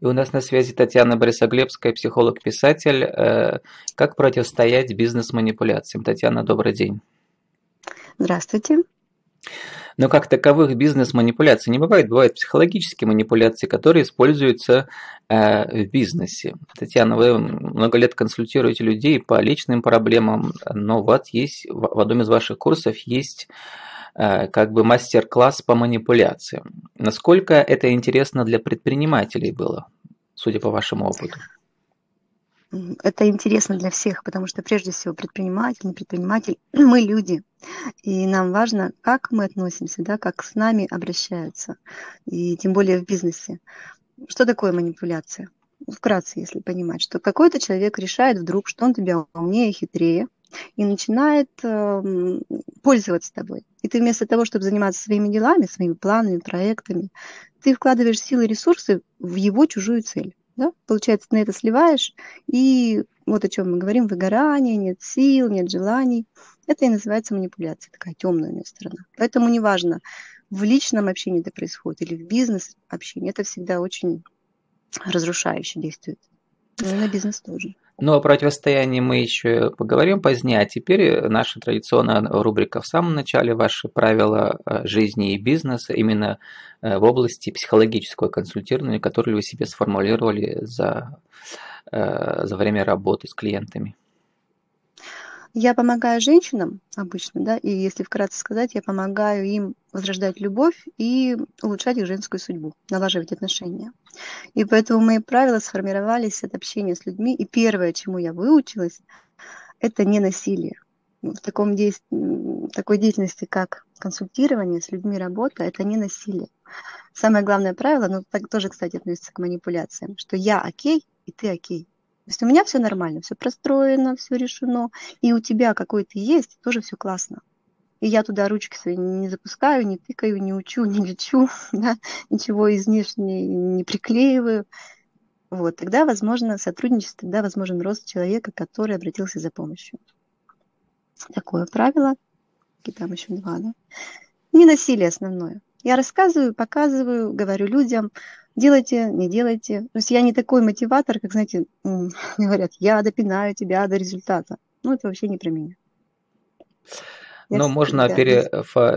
И у нас на связи Татьяна Борисоглебская, психолог-писатель. Э, как противостоять бизнес-манипуляциям? Татьяна, добрый день. Здравствуйте. Но как таковых бизнес-манипуляций не бывает. Бывают психологические манипуляции, которые используются э, в бизнесе. Татьяна, вы много лет консультируете людей по личным проблемам, но вот есть в одном из ваших курсов есть как бы мастер-класс по манипуляциям. Насколько это интересно для предпринимателей было, судя по вашему опыту? Это интересно для всех, потому что прежде всего предприниматель, не предприниматель, мы люди. И нам важно, как мы относимся, да, как с нами обращаются. И тем более в бизнесе. Что такое манипуляция? Вкратце, если понимать, что какой-то человек решает вдруг, что он тебя умнее, хитрее, и начинает э, пользоваться тобой. И ты вместо того, чтобы заниматься своими делами, своими планами, проектами, ты вкладываешь силы и ресурсы в его чужую цель. Да? Получается, на это сливаешь, и вот о чем мы говорим, выгорание, нет сил, нет желаний. Это и называется манипуляция, такая темная у сторона. Поэтому неважно, в личном общении это происходит или в бизнес-общении, это всегда очень разрушающе действует. Ну и на бизнес тоже. Ну, о противостоянии мы еще поговорим позднее, а теперь наша традиционная рубрика в самом начале, ваши правила э, жизни и бизнеса именно э, в области психологического консультирования, которые вы себе сформулировали за, э, за время работы с клиентами. Я помогаю женщинам обычно, да, и если вкратце сказать, я помогаю им возрождать любовь и улучшать их женскую судьбу, налаживать отношения. И поэтому мои правила сформировались от общения с людьми. И первое, чему я выучилась, это не насилие. В таком действ... такой деятельности, как консультирование с людьми, работа, это не насилие. Самое главное правило, ну, так тоже, кстати, относится к манипуляциям, что я окей, и ты окей. То есть у меня все нормально, все простроено, все решено, и у тебя какой-то есть, тоже все классно. И я туда ручки свои не запускаю, не тыкаю, не учу, не лечу, да, ничего излишне не приклеиваю. Вот, тогда возможно сотрудничество, тогда возможен рост человека, который обратился за помощью. Такое правило. И там еще два, да. Не насилие основное. Я рассказываю, показываю, говорю людям, делайте, не делайте. То есть я не такой мотиватор, как, знаете, говорят, я допинаю тебя до результата. Ну, это вообще не про меня. Но можно пере,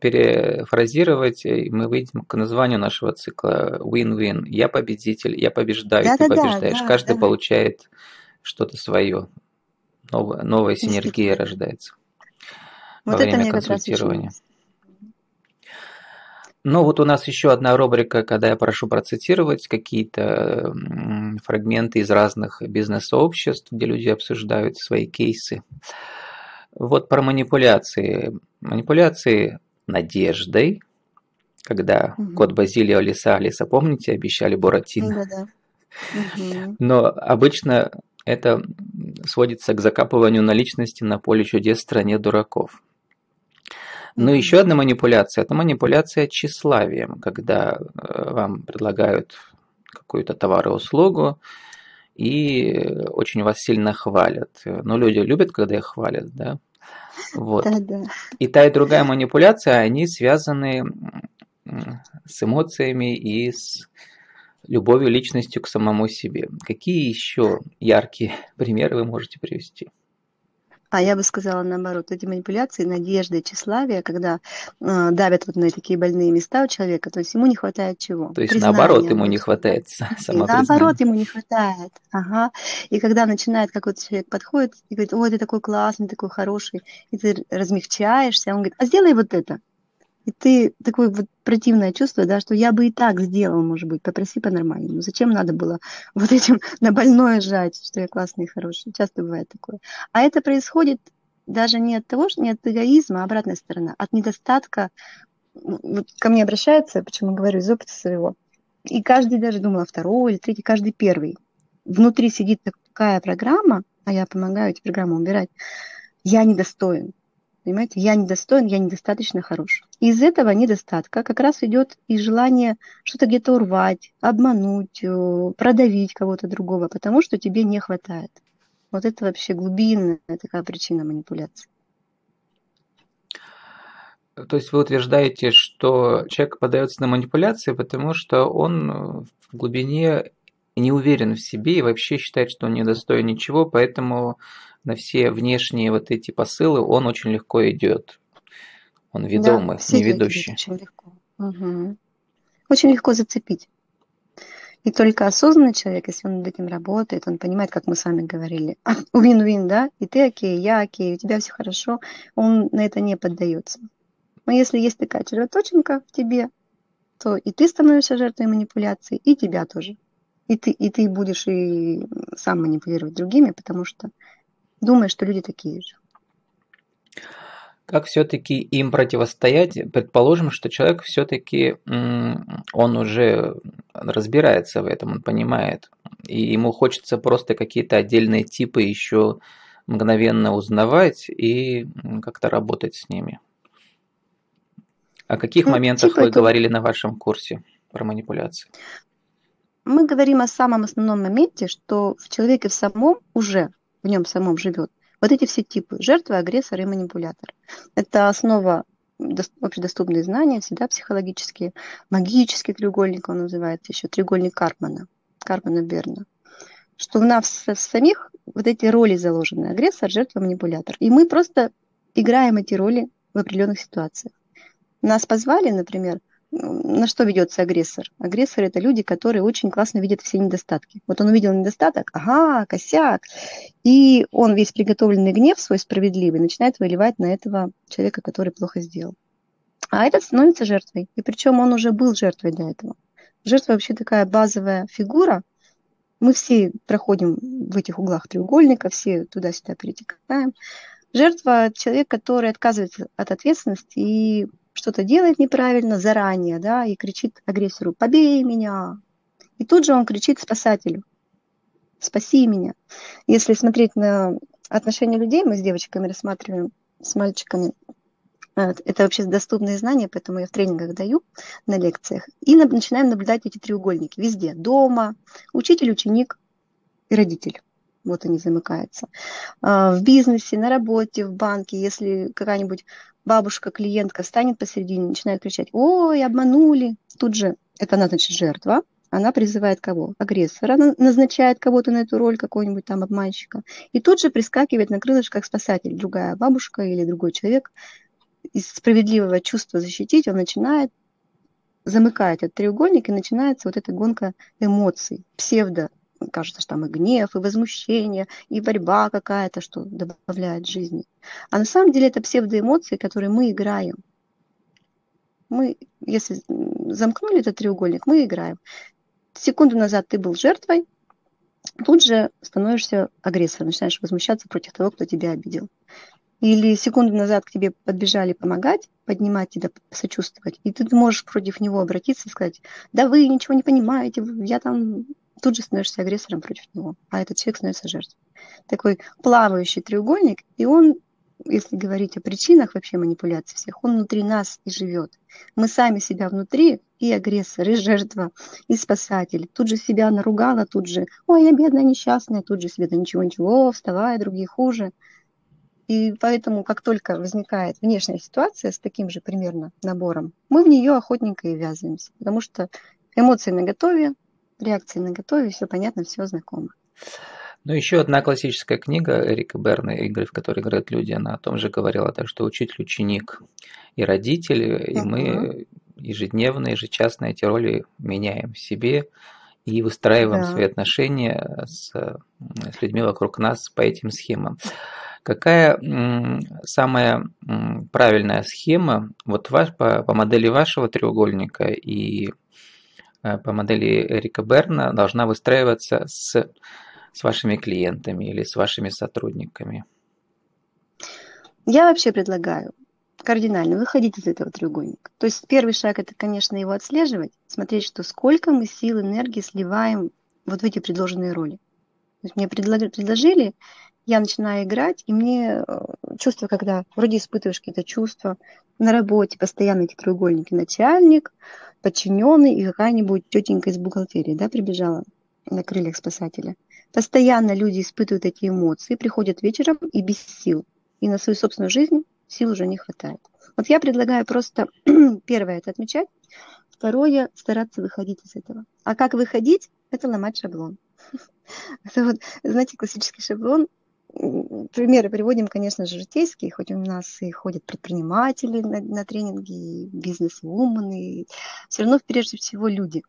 перефразировать, и мы выйдем к названию нашего цикла win-win. Я победитель, я побеждаю, да, ты да, побеждаешь. Да, Каждый да. получает что-то свое. Новая, новая синергия рождается вот во время консультирования. Ну, вот у нас еще одна рубрика, когда я прошу процитировать какие-то фрагменты из разных бизнес-сообществ, где люди обсуждают свои кейсы. Вот про манипуляции. Манипуляции надеждой, когда угу. кот Базилио Лиса Алиса, помните, обещали Буратино? Да, да. Но обычно это сводится к закапыванию наличности на поле чудес в стране дураков. Но еще одна манипуляция – это манипуляция тщеславием, когда э, вам предлагают какую-то товар и услугу, и очень вас сильно хвалят. Но люди любят, когда их хвалят, да? Вот. Да, да. И та, и другая манипуляция, они связаны с эмоциями и с любовью личностью к самому себе. Какие еще яркие примеры вы можете привести? А я бы сказала наоборот, эти манипуляции, надежды, тщеславие, когда э, давят вот на такие больные места у человека, то есть ему не хватает чего? То есть Признания, наоборот ему не хватает Наоборот ему не хватает, ага. И когда начинает какой-то человек подходит и говорит, ой, ты такой классный, такой хороший, и ты размягчаешься, он говорит, а сделай вот это. И ты такое вот противное чувство, да, что я бы и так сделал, может быть, попроси по-нормальному. Зачем надо было вот этим на больное жать, что я классный и хороший. Часто бывает такое. А это происходит даже не от того, что не от эгоизма, а обратная сторона, от недостатка. Вот ко мне обращаются, почему говорю из опыта своего. И каждый даже думал, второй или третий, каждый первый. Внутри сидит такая программа, а я помогаю эти программы убирать. Я недостоин. Понимаете, я недостоин, я недостаточно хорош. Из этого недостатка как раз идет и желание что-то где-то урвать, обмануть, э, продавить кого-то другого, потому что тебе не хватает. Вот это вообще глубинная такая причина манипуляции. То есть вы утверждаете, что человек подается на манипуляции, потому что он в глубине не уверен в себе и вообще считает, что он не достоин ничего, поэтому на все внешние вот эти посылы он очень легко идет. Он ведомый, да, не ведущий. Очень легко. Угу. Очень легко зацепить. И только осознанный человек, если он над этим работает, он понимает, как мы с вами говорили, вин-вин, да, и ты окей, я окей, у тебя все хорошо, он на это не поддается. Но если есть такая червоточинка в тебе, то и ты становишься жертвой манипуляции, и тебя тоже. И ты, и ты будешь и сам манипулировать другими, потому что думаешь, что люди такие же. Как все-таки им противостоять? Предположим, что человек все-таки, он уже разбирается в этом, он понимает, и ему хочется просто какие-то отдельные типы еще мгновенно узнавать и как-то работать с ними. О каких ну, моментах типа вы это... говорили на вашем курсе про манипуляции? Мы говорим о самом основном моменте, что в человеке в самом уже, в нем самом живет вот эти все типы – жертва, агрессор и манипулятор. Это основа общедоступные знания, всегда психологические. Магический треугольник он называется еще, треугольник Карпмана, Карпмана Берна. Что у нас самих вот эти роли заложены. Агрессор, жертва, манипулятор. И мы просто играем эти роли в определенных ситуациях. Нас позвали, например, на что ведется агрессор? Агрессор это люди, которые очень классно видят все недостатки. Вот он увидел недостаток, ага, косяк, и он весь приготовленный гнев свой справедливый начинает выливать на этого человека, который плохо сделал. А этот становится жертвой. И причем он уже был жертвой до этого. Жертва вообще такая базовая фигура. Мы все проходим в этих углах треугольника, все туда-сюда перетекаем. Жертва – человек, который отказывается от ответственности и что-то делает неправильно заранее, да, и кричит агрессору «побей меня!» И тут же он кричит спасателю «спаси меня!» Если смотреть на отношения людей, мы с девочками рассматриваем, с мальчиками, э, это вообще доступные знания, поэтому я в тренингах даю на лекциях. И начинаем наблюдать эти треугольники везде. Дома, учитель, ученик и родитель. Вот они замыкаются. А, в бизнесе, на работе, в банке, если какая-нибудь бабушка, клиентка встанет посередине, начинает кричать, ой, обманули. Тут же, это она, значит, жертва, она призывает кого? Агрессора, она назначает кого-то на эту роль, какого-нибудь там обманщика. И тут же прискакивает на крылышках спасатель, другая бабушка или другой человек. Из справедливого чувства защитить он начинает замыкает этот треугольник, и начинается вот эта гонка эмоций, псевдо кажется, что там и гнев, и возмущение, и борьба какая-то, что добавляет жизни. А на самом деле это псевдоэмоции, которые мы играем. Мы, если замкнули этот треугольник, мы играем. Секунду назад ты был жертвой, тут же становишься агрессором, начинаешь возмущаться против того, кто тебя обидел. Или секунду назад к тебе подбежали помогать, поднимать тебя, сочувствовать, и ты можешь против него обратиться и сказать, да вы ничего не понимаете, я там тут же становишься агрессором против него, а этот человек становится жертвой. Такой плавающий треугольник, и он, если говорить о причинах вообще манипуляции всех, он внутри нас и живет. Мы сами себя внутри и агрессор, и жертва, и спасатель. Тут же себя наругала, тут же, ой, я бедная, несчастная, тут же себе, да ничего-ничего, вставай, другие хуже. И поэтому, как только возникает внешняя ситуация с таким же примерно набором, мы в нее охотненько и ввязываемся, потому что эмоции на готове, реакции на готове, все понятно, все знакомо. Ну, еще одна классическая книга Эрика Берна «Игры, в которые играют люди», она о том же говорила, так что учитель, ученик и родитель, и uh-huh. мы ежедневно, ежечасно эти роли меняем в себе и выстраиваем да. свои отношения с, с людьми вокруг нас по этим схемам. Какая самая правильная схема вот ваш, по, по модели вашего треугольника и по модели Эрика Берна должна выстраиваться с, с вашими клиентами или с вашими сотрудниками? Я вообще предлагаю кардинально выходить из этого треугольника. То есть первый шаг это, конечно, его отслеживать, смотреть, что сколько мы сил, энергии сливаем вот в эти предложенные роли. То есть мне предложили, я начинаю играть, и мне э, чувство, когда вроде испытываешь какие-то чувства на работе, постоянно эти треугольники, начальник, подчиненный и какая-нибудь тетенька из бухгалтерии, да, прибежала на крыльях спасателя. Постоянно люди испытывают эти эмоции, приходят вечером и без сил. И на свою собственную жизнь сил уже не хватает. Вот я предлагаю просто первое это отмечать, второе стараться выходить из этого. А как выходить? это ломать шаблон. Это вот, знаете, классический шаблон. Примеры приводим, конечно же, житейские, хоть у нас и ходят предприниматели на, на тренинги, и бизнес-вумены, все равно прежде всего люди.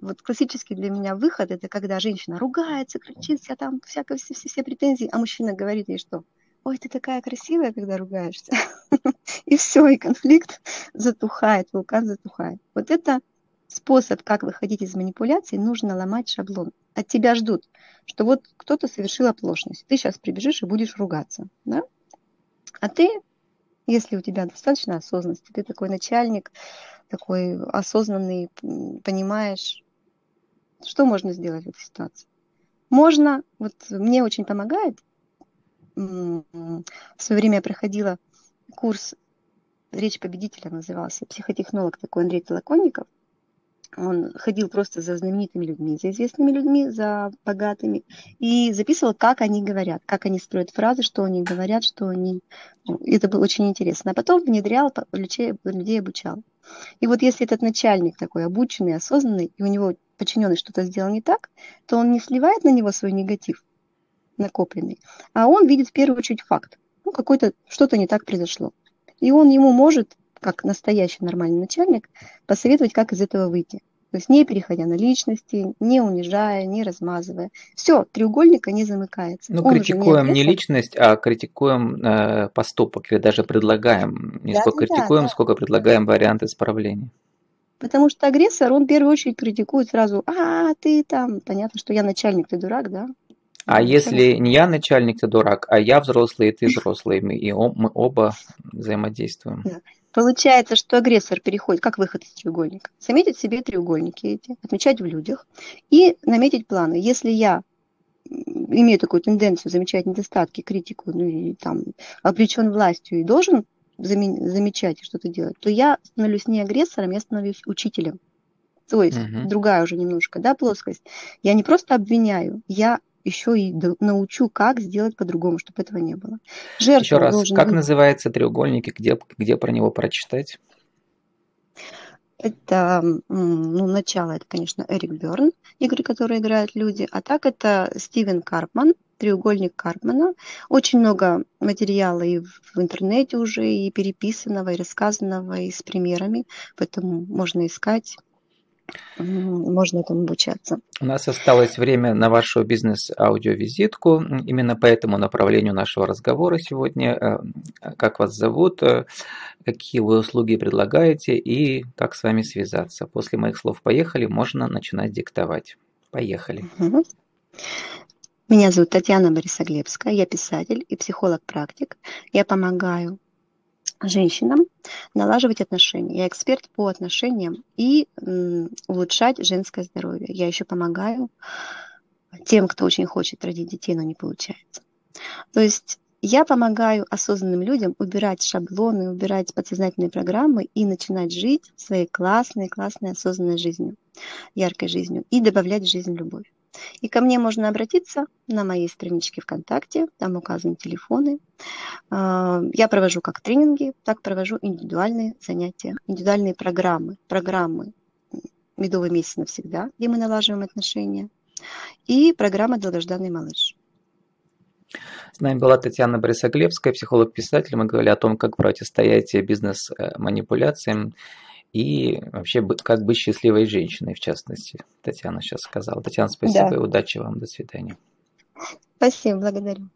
Вот классический для меня выход – это когда женщина ругается, кричит, вся там всякое, все, все, все претензии, а мужчина говорит ей что? Ой, ты такая красивая, когда ругаешься. И все, и конфликт затухает, вулкан затухает. Вот это способ, как выходить из манипуляций, нужно ломать шаблон. От тебя ждут, что вот кто-то совершил оплошность. Ты сейчас прибежишь и будешь ругаться. Да? А ты, если у тебя достаточно осознанности, ты такой начальник, такой осознанный, понимаешь, что можно сделать в этой ситуации? Можно, вот мне очень помогает, в свое время я проходила курс «Речь победителя» назывался, психотехнолог такой Андрей Толоконников, он ходил просто за знаменитыми людьми, за известными людьми, за богатыми, и записывал, как они говорят, как они строят фразы, что они говорят, что они... Ну, это было очень интересно. А потом внедрял, людей, людей обучал. И вот если этот начальник такой обученный, осознанный, и у него подчиненный что-то сделал не так, то он не сливает на него свой негатив накопленный, а он видит в первую очередь факт. Ну, какой-то что-то не так произошло. И он ему может как настоящий нормальный начальник, посоветовать, как из этого выйти. То есть не переходя на личности, не унижая, не размазывая. Все, треугольника не замыкается. Ну, Он критикуем не, не личность, а критикуем э, поступок или даже предлагаем. Не да, сколько да, критикуем, да. сколько предлагаем вариант исправления. Потому что агрессор, он в первую очередь критикует сразу, а, ты там, понятно, что я начальник, ты дурак, да? А ну, если не я начальник, ты дурак, а я взрослый, и ты взрослый, и мы оба взаимодействуем. Да. Получается, что агрессор переходит, как выход из треугольника, заметить себе треугольники эти, отмечать в людях и наметить планы. Если я имею такую тенденцию замечать недостатки, критику, ну и там облечен властью и должен замечать и что-то делать, то я становлюсь не агрессором, я становлюсь учителем. То есть угу. другая уже немножко, да, плоскость. Я не просто обвиняю, я еще и научу, как сделать по-другому, чтобы этого не было. Жертва еще раз, как быть... называется треугольник и где, где про него прочитать? Это, ну, начало, это, конечно, Эрик Берн, игры, которые играют люди, а так это Стивен Карпман, треугольник Карпмана. Очень много материала и в интернете уже, и переписанного, и рассказанного, и с примерами, поэтому можно искать можно этому обучаться. У нас осталось время на вашу бизнес-аудиовизитку. Именно по этому направлению нашего разговора сегодня. Э, как вас зовут, э, какие вы услуги предлагаете и как с вами связаться. После моих слов «поехали» можно начинать диктовать. Поехали. Меня зовут Татьяна Борисоглебская, я писатель и психолог-практик. Я помогаю женщинам налаживать отношения. Я эксперт по отношениям и улучшать женское здоровье. Я еще помогаю тем, кто очень хочет родить детей, но не получается. То есть я помогаю осознанным людям убирать шаблоны, убирать подсознательные программы и начинать жить своей классной, классной осознанной жизнью, яркой жизнью и добавлять в жизнь любовь. И ко мне можно обратиться на моей страничке ВКонтакте, там указаны телефоны. А, я провожу как тренинги, так провожу индивидуальные занятия, индивидуальные программы, программы «Медовый месяц навсегда», где мы налаживаем отношения, и программа «Долгожданный малыш». С нами была Татьяна Борисоглебская, психолог-писатель. Мы говорили о том, как противостоять бизнес-манипуляциям и вообще как быть счастливой женщиной, в частности, Татьяна сейчас сказала. Татьяна, спасибо да. и удачи вам. До свидания. Спасибо, благодарю.